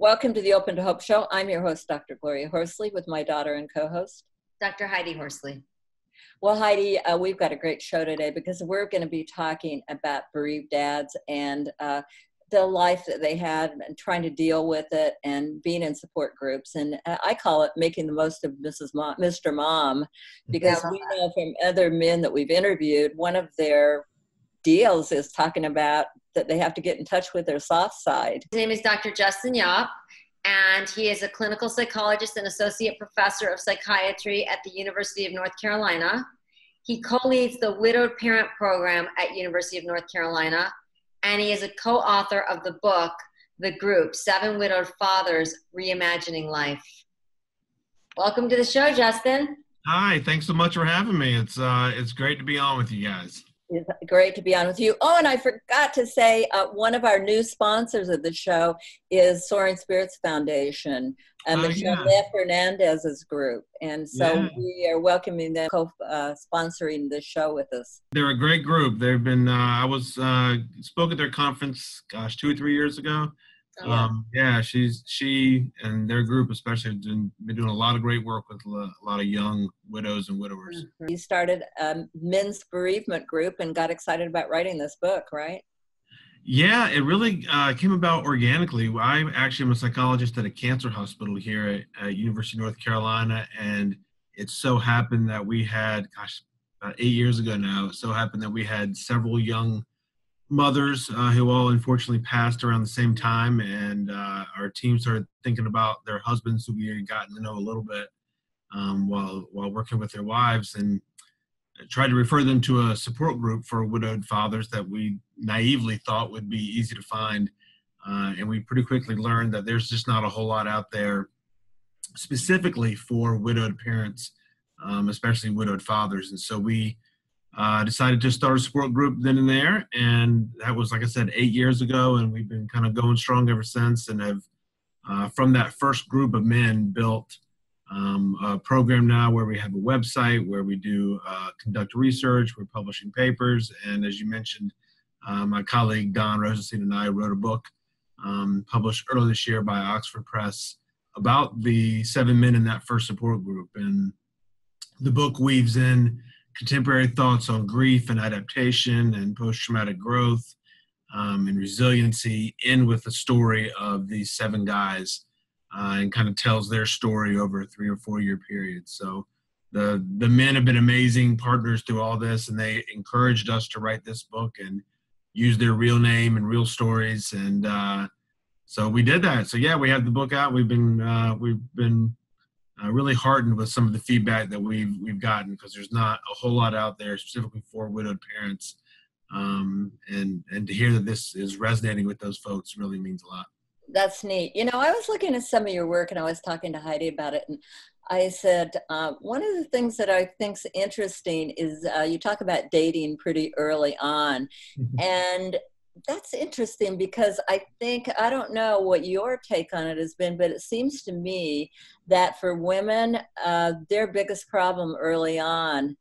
Welcome to the Open to Hope Show. I'm your host, Dr. Gloria Horsley, with my daughter and co host, Dr. Heidi Horsley. Well, Heidi, uh, we've got a great show today because we're going to be talking about bereaved dads and uh, the life that they had and trying to deal with it and being in support groups. And uh, I call it making the most of Mrs. Mom, Mr. Mom, because we know from other men that we've interviewed, one of their deals is talking about that they have to get in touch with their soft side. His name is Dr. Justin Yopp, and he is a clinical psychologist and associate professor of psychiatry at the University of North Carolina. He co-leads the Widowed Parent Program at University of North Carolina, and he is a co-author of the book, The Group, Seven Widowed Fathers Reimagining Life. Welcome to the show, Justin. Hi, thanks so much for having me. It's uh, it's great to be on with you guys. It's great to be on with you. Oh, and I forgot to say, uh, one of our new sponsors of the show is Soaring Spirits Foundation, and uh, Michelle yeah. Hernandez's group. And so yeah. we are welcoming them, co-sponsoring uh, the show with us. They're a great group. They've been. Uh, I was uh, spoke at their conference, gosh, two or three years ago. Yeah. Um, yeah, she's she and their group especially have been, been doing a lot of great work with a lot of young widows and widowers. Mm-hmm. You started a men's bereavement group and got excited about writing this book, right? Yeah, it really uh, came about organically. I actually am a psychologist at a cancer hospital here at, at University of North Carolina, and it so happened that we had, gosh, about eight years ago now, it so happened that we had several young mothers uh, who all unfortunately passed around the same time, and uh, our team started thinking about their husbands who we had gotten to know a little bit um, while while working with their wives, and tried to refer them to a support group for widowed fathers that we naively thought would be easy to find, uh, and we pretty quickly learned that there's just not a whole lot out there specifically for widowed parents, um, especially widowed fathers, and so we uh, decided to start a support group then and there, and that was, like I said, eight years ago, and we've been kind of going strong ever since, and have uh, from that first group of men built um, a program now where we have a website where we do uh, conduct research, we're publishing papers, and as you mentioned, uh, my colleague Don Rosenstein and I wrote a book um, published earlier this year by Oxford Press about the seven men in that first support group, and the book weaves in contemporary thoughts on grief and adaptation and post traumatic growth um, and resiliency end with the story of these seven guys uh, and kind of tells their story over a three or four year period. So the the men have been amazing partners through all this, and they encouraged us to write this book and use their real name and real stories. And uh, so we did that. So yeah, we have the book out. We've been uh, we've been uh, really heartened with some of the feedback that we've we've gotten because there's not a whole lot out there specifically for widowed parents, um, and and to hear that this is resonating with those folks really means a lot. That's neat. You know, I was looking at some of your work and I was talking to Heidi about it, and I said uh, one of the things that I think's interesting is uh, you talk about dating pretty early on, mm-hmm. and that's interesting because I think I don't know what your take on it has been, but it seems to me that for women, uh, their biggest problem early on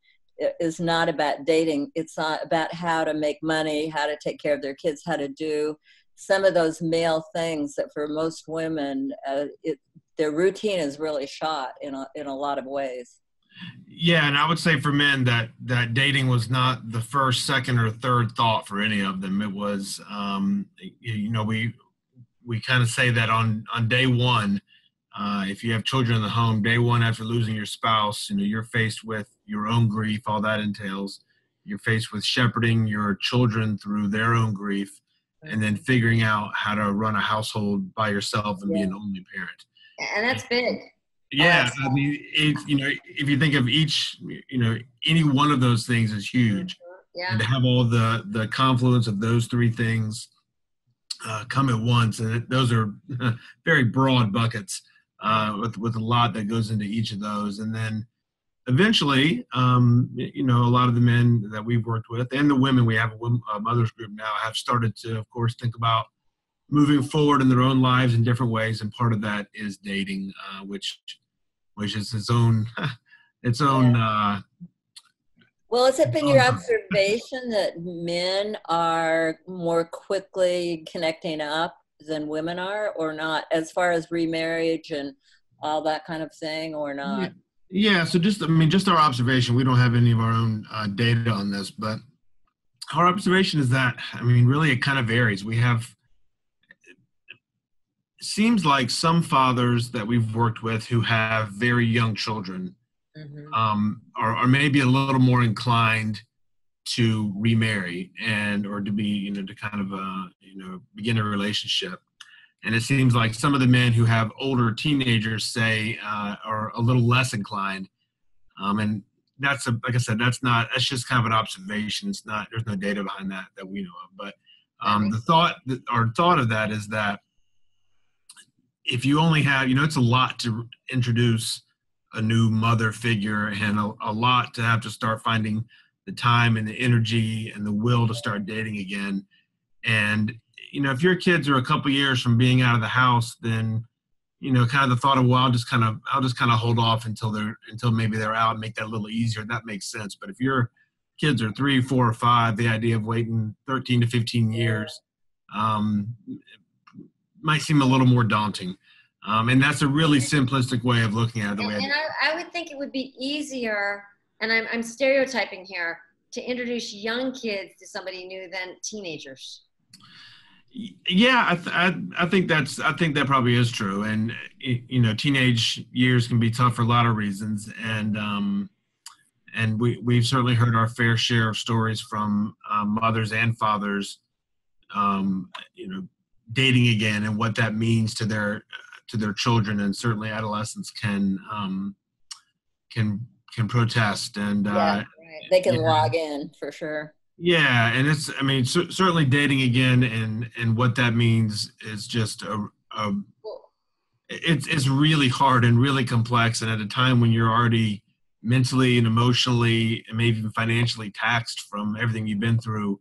is not about dating. It's about how to make money, how to take care of their kids, how to do some of those male things that for most women, uh, it, their routine is really shot in a, in a lot of ways. Yeah, and I would say for men that that dating was not the first, second, or third thought for any of them. It was, um, you know, we we kind of say that on on day one, uh, if you have children in the home, day one after losing your spouse, you know, you're faced with your own grief, all that entails. You're faced with shepherding your children through their own grief, and then figuring out how to run a household by yourself and yeah. be an only parent. And that's big. Yeah, I mean, it, you know, if you think of each, you know, any one of those things is huge. Yeah. And to have all the the confluence of those three things uh, come at once, and it, those are very broad buckets uh, with with a lot that goes into each of those, and then eventually, um, you know, a lot of the men that we've worked with and the women we have a, a mothers group now have started to, of course, think about moving forward in their own lives in different ways, and part of that is dating, uh, which which is its own its own. Uh, well, has it been your observation that men are more quickly connecting up than women are, or not, as far as remarriage and all that kind of thing, or not? Yeah. So just, I mean, just our observation. We don't have any of our own uh, data on this, but our observation is that, I mean, really, it kind of varies. We have seems like some fathers that we've worked with who have very young children mm-hmm. um, are, are, maybe a little more inclined to remarry and or to be you know to kind of uh, you know begin a relationship. And it seems like some of the men who have older teenagers say uh, are a little less inclined. Um, and that's a like i said that's not that's just kind of an observation. It's not there's no data behind that that we know of. But um, the thought our thought of that is that if you only have, you know, it's a lot to introduce a new mother figure and a, a, lot to have to start finding the time and the energy and the will to start dating again. And, you know, if your kids are a couple years from being out of the house, then, you know, kind of the thought of, well, I'll just kind of, I'll just kind of hold off until they're, until maybe they're out and make that a little easier. That makes sense. But if your kids are three, four, or five, the idea of waiting 13 to 15 years, um, might seem a little more daunting. Um, and that's a really simplistic way of looking at it. The and, way and I, I, would think it would be easier, and I'm, I'm stereotyping here, to introduce young kids to somebody new than teenagers. Yeah, I, th- I, I think that's I think that probably is true, and you know, teenage years can be tough for a lot of reasons, and um, and we we've certainly heard our fair share of stories from um, mothers and fathers, um, you know, dating again and what that means to their to their children. And certainly adolescents can um, can can protest and yeah, uh, right. they can log in for sure. Yeah and it's i mean c- certainly dating again and and what that means is just a, a it's it's really hard and really complex. And at a time when you're already mentally and emotionally and maybe even financially taxed from everything you've been through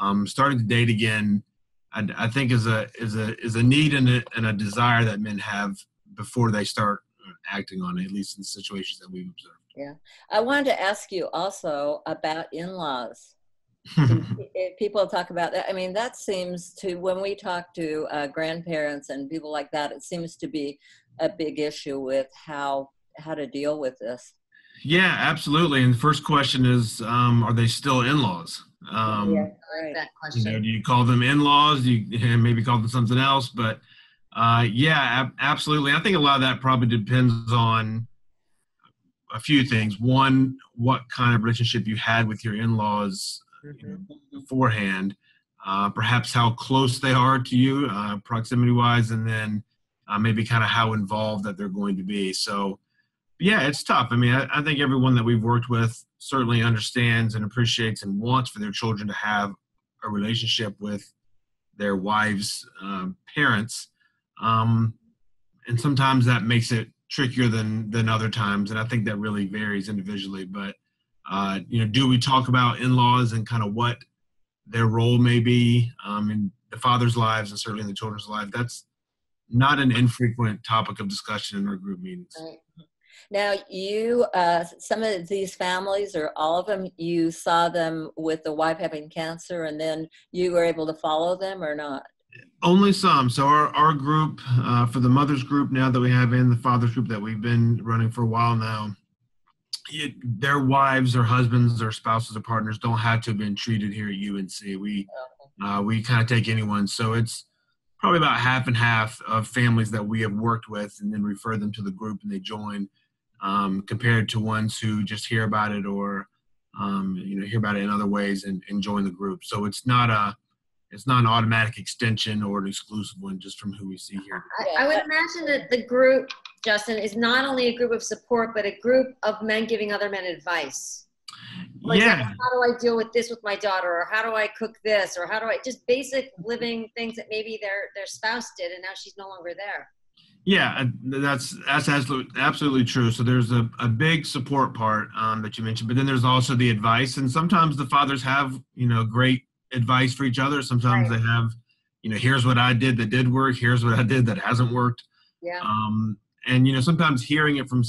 um, starting to date again I, I think is a is a is a need and a, and a desire that men have before they start acting on it, at least in the situations that we've observed. Yeah, I wanted to ask you also about in-laws. people talk about that. I mean, that seems to when we talk to uh, grandparents and people like that, it seems to be a big issue with how how to deal with this. Yeah, absolutely. And the first question is, um, are they still in-laws? Um, yeah, right. that question. You know, do you call them in-laws? Do you maybe call them something else? But uh, yeah, ab- absolutely. I think a lot of that probably depends on a few things. One, what kind of relationship you had with your in-laws mm-hmm. you know, beforehand. Uh, perhaps how close they are to you, uh, proximity-wise, and then uh, maybe kind of how involved that they're going to be. So yeah, it's tough. I mean, I, I, think everyone that we've worked with certainly understands and appreciates and wants for their children to have a relationship with their wives' um, parents. Um, and sometimes that makes it trickier than than other times, and I think that really varies individually. But uh, you know, do we talk about in-laws and kind of what their role may be um, in the father's lives and certainly in the children's lives? That's not an infrequent topic of discussion in our group meetings. Right. Now, you, uh, some of these families, or all of them, you saw them with the wife having cancer, and then you were able to follow them or not? Only some. So our, our group, uh, for the mothers group now that we have in the fathers group that we've been running for a while now, it, their wives or husbands or spouses or partners don't have to have been treated here at UNC. We uh, we kind of take anyone. So it's probably about half and half of families that we have worked with and then refer them to the group and they join um, compared to ones who just hear about it or um, you know hear about it in other ways and, and join the group. So it's not a it's not an automatic extension or an exclusive one just from who we see here. I, I would imagine that the group, Justin, is not only a group of support, but a group of men giving other men advice. Like, yeah. how do I deal with this with my daughter, or how do I cook this, or how do I just basic living things that maybe their their spouse did, and now she's no longer there. Yeah, that's that's absolutely absolutely true. So there's a, a big support part um, that you mentioned, but then there's also the advice, and sometimes the fathers have you know great advice for each other. Sometimes right. they have, you know, here's what I did that did work. Here's what I did that hasn't worked. Yeah. Um, and you know, sometimes hearing it from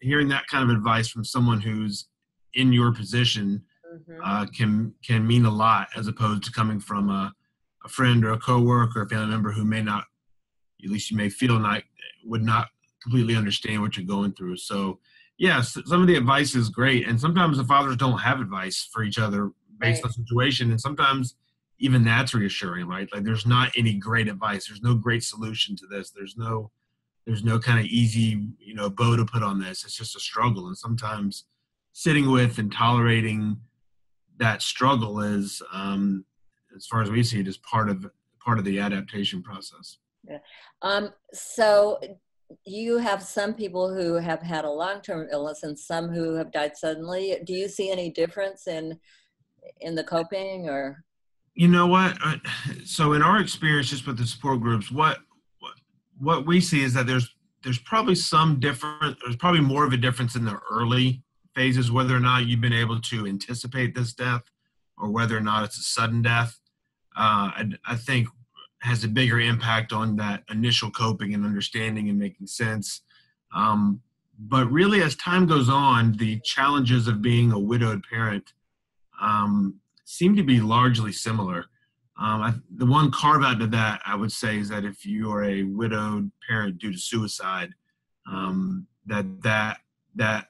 hearing that kind of advice from someone who's in your position mm-hmm. uh, can can mean a lot, as opposed to coming from a, a friend or a coworker or a family member who may not at least you may feel not would not completely understand what you're going through. So yes, some of the advice is great, and sometimes the fathers don't have advice for each other based right. on situation, and sometimes even that's reassuring, right? Like there's not any great advice. There's no great solution to this. There's no there's no kind of easy you know bow to put on this. It's just a struggle, and sometimes sitting with and tolerating that struggle is, um, as far as we see it, is part of part of the adaptation process. Yeah. Um, so you have some people who have had a long-term illness and some who have died suddenly. Do you see any difference in in the coping or? You know what? So in our experience, just with the support groups, what what, what we see is that there's there's probably some different. There's probably more of a difference in the early phases, whether or not you've been able to anticipate this death, or whether or not it's a sudden death. Uh, I, I think has a bigger impact on that initial coping and understanding and making sense. Um, but really, as time goes on, the challenges of being a widowed parent um, seem to be largely similar. Um, I, the one carve out to that, I would say, is that if you are a widowed parent due to suicide, um, that that that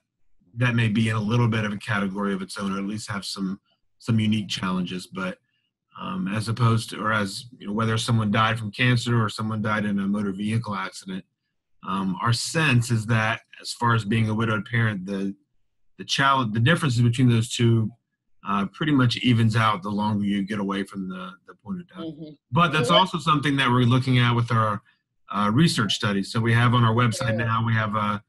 that may be in a little bit of a category of its own, or at least have some some unique challenges. But um, as opposed to, or as you know, whether someone died from cancer or someone died in a motor vehicle accident. Um, our sense is that, as far as being a widowed parent, the the challenge, the differences between those two, uh, pretty much evens out the longer you get away from the the point of death. Mm-hmm. But that's also something that we're looking at with our uh, research studies. So we have on our website now we have a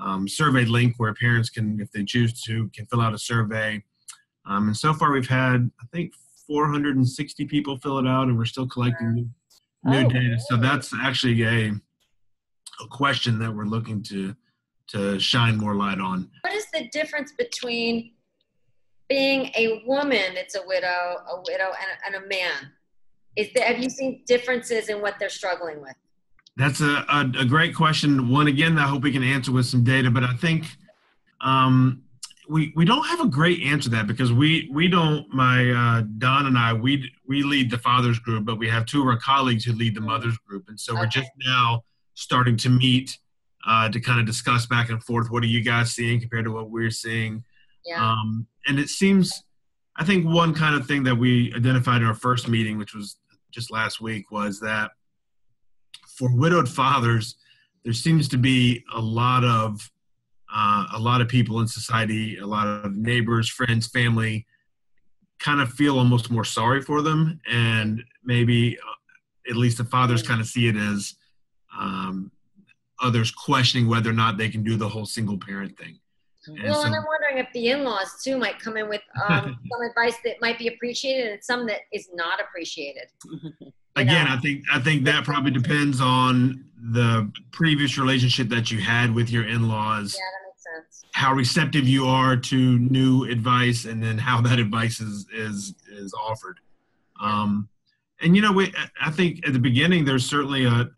um, survey link where parents can, if they choose to, can fill out a survey. Um, and so far, we've had I think 460 people fill it out, and we're still collecting new, new oh, data. So that's actually a a question that we're looking to to shine more light on. What is the difference between being a woman that's a widow, a widow, and a, and a man? Is there, have you seen differences in what they're struggling with? That's a, a, a, great question. One again, I hope we can answer with some data, but I think um, we we don't have a great answer to that because we we don't my uh, Don and I we we lead the fathers group, but we have two of our colleagues who lead the mothers group, and so okay. we're just now starting to meet uh, to kind of discuss back and forth. What are you guys seeing compared to what we're seeing? Yeah. Um, and it seems, I think one kind of thing that we identified in our first meeting, which was just last week, was that for widowed fathers, there seems to be a lot of uh, a lot of people in society, a lot of neighbors, friends, family, kind of feel almost more sorry for them, and maybe uh, at least the fathers kind of see it as um, others questioning whether or not they can do the whole single parent thing. And well, so, and I'm wondering if the in-laws too might come in with um, some advice that might be appreciated and some that is not appreciated. Again, know? I think I think that probably depends on the previous relationship that you had with your in-laws. Yeah, that makes sense. How receptive you are to new advice, and then how that advice is is is offered. Um, and you know, we, I think at the beginning there's certainly a,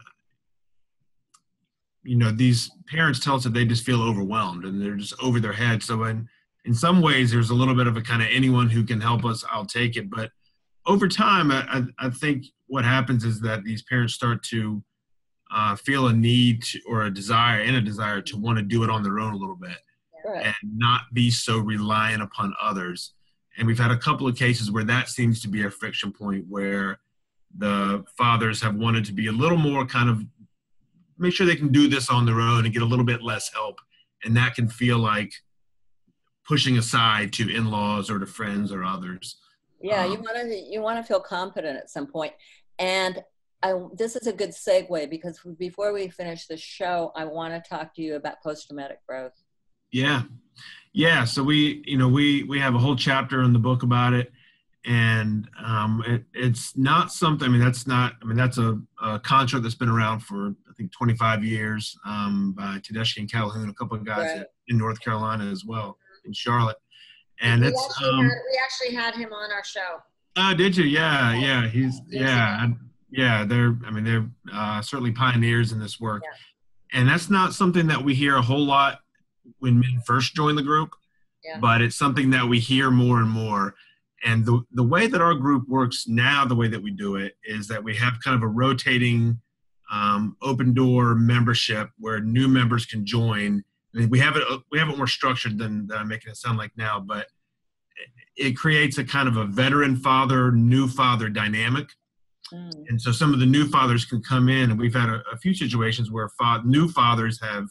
you know, these parents tell us that they just feel overwhelmed and they're just over their head. So in in some ways, there's a little bit of a kind of anyone who can help us, I'll take it. But over time, I, I think what happens is that these parents start to uh, feel a need to, or a desire and a desire to want to do it on their own a little bit and not be so reliant upon others. And we've had a couple of cases where that seems to be a friction point where the fathers have wanted to be a little more kind of make sure they can do this on their own and get a little bit less help. And that can feel like pushing aside to in-laws or to friends or others. Yeah, um, you want to you want to feel confident at some point. And I, this is a good segue because before we finish the show, I want to talk to you about post-traumatic growth. Yeah, yeah. So we, you know, we we have a whole chapter in the book about it, and um, it, it's not something. I mean, that's not. I mean, that's a, a construct that's been around for I think 25 years um, by Tedeschi and Calhoun, a couple of guys right. in North Carolina as well, in Charlotte, and we it's. Actually um, had, we actually had him on our show. Oh, did you? Yeah, yeah. He's yeah, yeah. They're I mean they're uh, certainly pioneers in this work, yeah. and that's not something that we hear a whole lot when men first join the group, yeah. but it's something that we hear more and more. And the the way that our group works now, the way that we do it is that we have kind of a rotating um, open door membership where new members can join. I mean, we have it we have it more structured than, than I'm making it sound like now, but it, it creates a kind of a veteran father new father dynamic. Mm. And so some of the new fathers can come in, and we've had a, a few situations where fa- new fathers have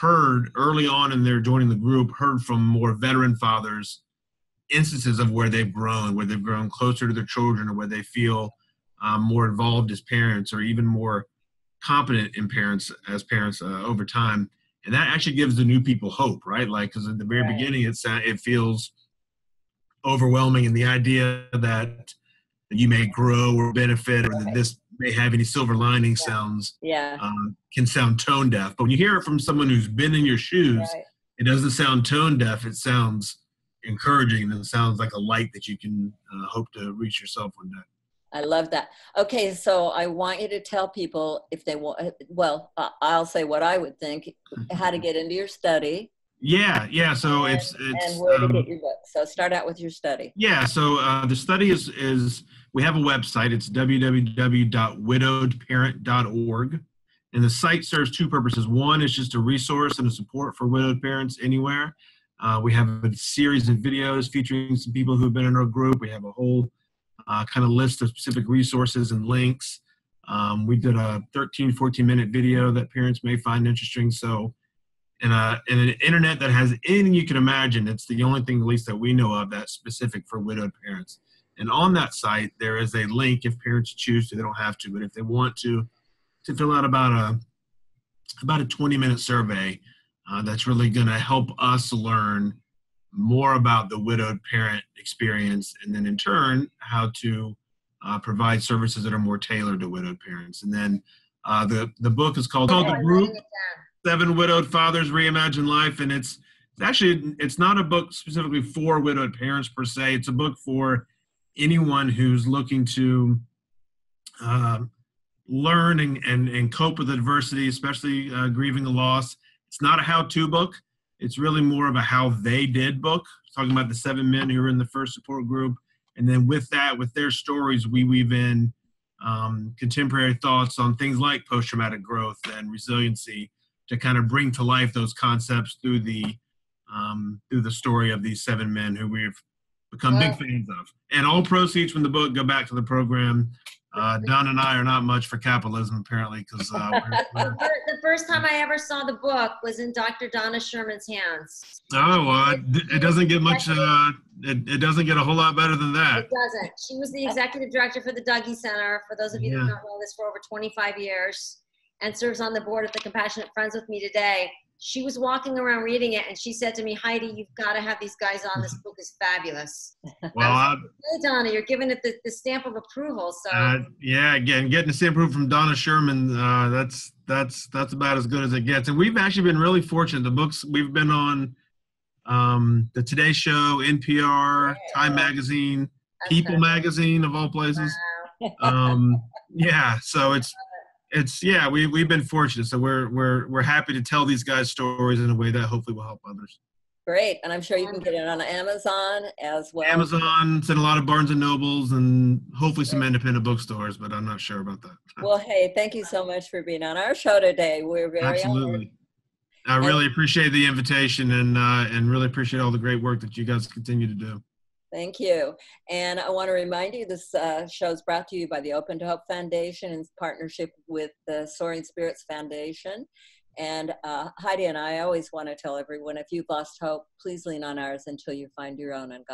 heard early on in their joining the group, heard from more veteran fathers instances of where they've grown, where they've grown closer to their children, or where they feel um, more involved as parents, or even more competent in parents as parents uh, over time. And that actually gives the new people hope, right? Like, because at the very right. beginning, it's it feels overwhelming, and the idea that you may grow or benefit, or that this may have any silver lining sounds yeah um, can sound tone deaf but when you hear it from someone who's been in your shoes right. it doesn't sound tone deaf it sounds encouraging and it sounds like a light that you can uh, hope to reach yourself one day I love that. Okay, so I want you to tell people if they want, well, I'll say what I would think, how to get into your study. Yeah, yeah. So and, it's, it's and where to um, get your book. So start out with your study. Yeah. So uh, the study is is we have a website. It's www.widowedparent.org. And the site serves two purposes. One is just a resource and a support for widowed parents anywhere. Uh, we have a series of videos featuring some people who've been in our group. We have a whole uh, kind of list of specific resources and links. Um, we did a 13, 14 minute video that parents may find interesting. So, in, a, in an internet that has anything you can imagine, it's the only thing, at least that we know of, that's specific for widowed parents. And on that site, there is a link if parents choose to. They don't have to, but if they want to, to fill out about a about a 20 minute survey uh, that's really going to help us learn more about the widowed parent experience, and then in turn, how to uh, provide services that are more tailored to widowed parents. And then uh, the the book is called, called the group Seven Widowed Fathers Reimagine Life, and it's actually it's not a book specifically for widowed parents per se. It's a book for anyone who's looking to uh, learn and, and, and cope with adversity, especially uh, grieving a loss. It's not a how to book, it's really more of a how they did book, talking about the seven men who were in the first support group. And then with that, with their stories, we weave in um, contemporary thoughts on things like post traumatic growth and resiliency to kind of bring to life those concepts through the um, through the story of these seven men who we've become big fans of. And all proceeds from the book go back to the program. Uh, Don and I are not much for capitalism, apparently, because uh, the first time I ever saw the book was in Dr. Donna Schuurman's hands. Oh, well, it, doesn't get much. Uh, it, it doesn't get a whole lot better than that. It doesn't. She was the executive director for the Dougy Center. For those of you yeah. that don't know this, for over 25 years, and serves on the board of the Compassionate Friends with me today she was walking around reading it and she said to me, Heidi, you've got to have these guys on. This book is fabulous. Well, like, hey, Donna, you're giving it the, the stamp of approval. So uh, yeah, again, getting the stamp approval from Donna Schuurman, uh, that's that's that's about as good as it gets. And we've actually been really fortunate. The books we've been on, um, the Today Show, NPR, yeah. Time Magazine, People Magazine of all places. Wow. um, yeah, so it's it's yeah we, we've been fortunate so we're we're we're happy to tell these guys stories in a way that hopefully will help others. Great and i'm sure you can get it on amazon as well. Amazon and a lot of barnes and nobles and hopefully some independent bookstores but i'm not sure about that. Well hey thank you so much for being on our show today. We're very absolutely. Honored. i really appreciate the invitation and uh, and really appreciate all the great work that you guys continue to do Thank you. And I want to remind you this uh, show is brought to you by the Open to Hope Foundation in partnership with the Soaring Spirits Foundation. And uh, Heidi and I always want to tell everyone if you've lost hope, please lean on ours until you find your own. And God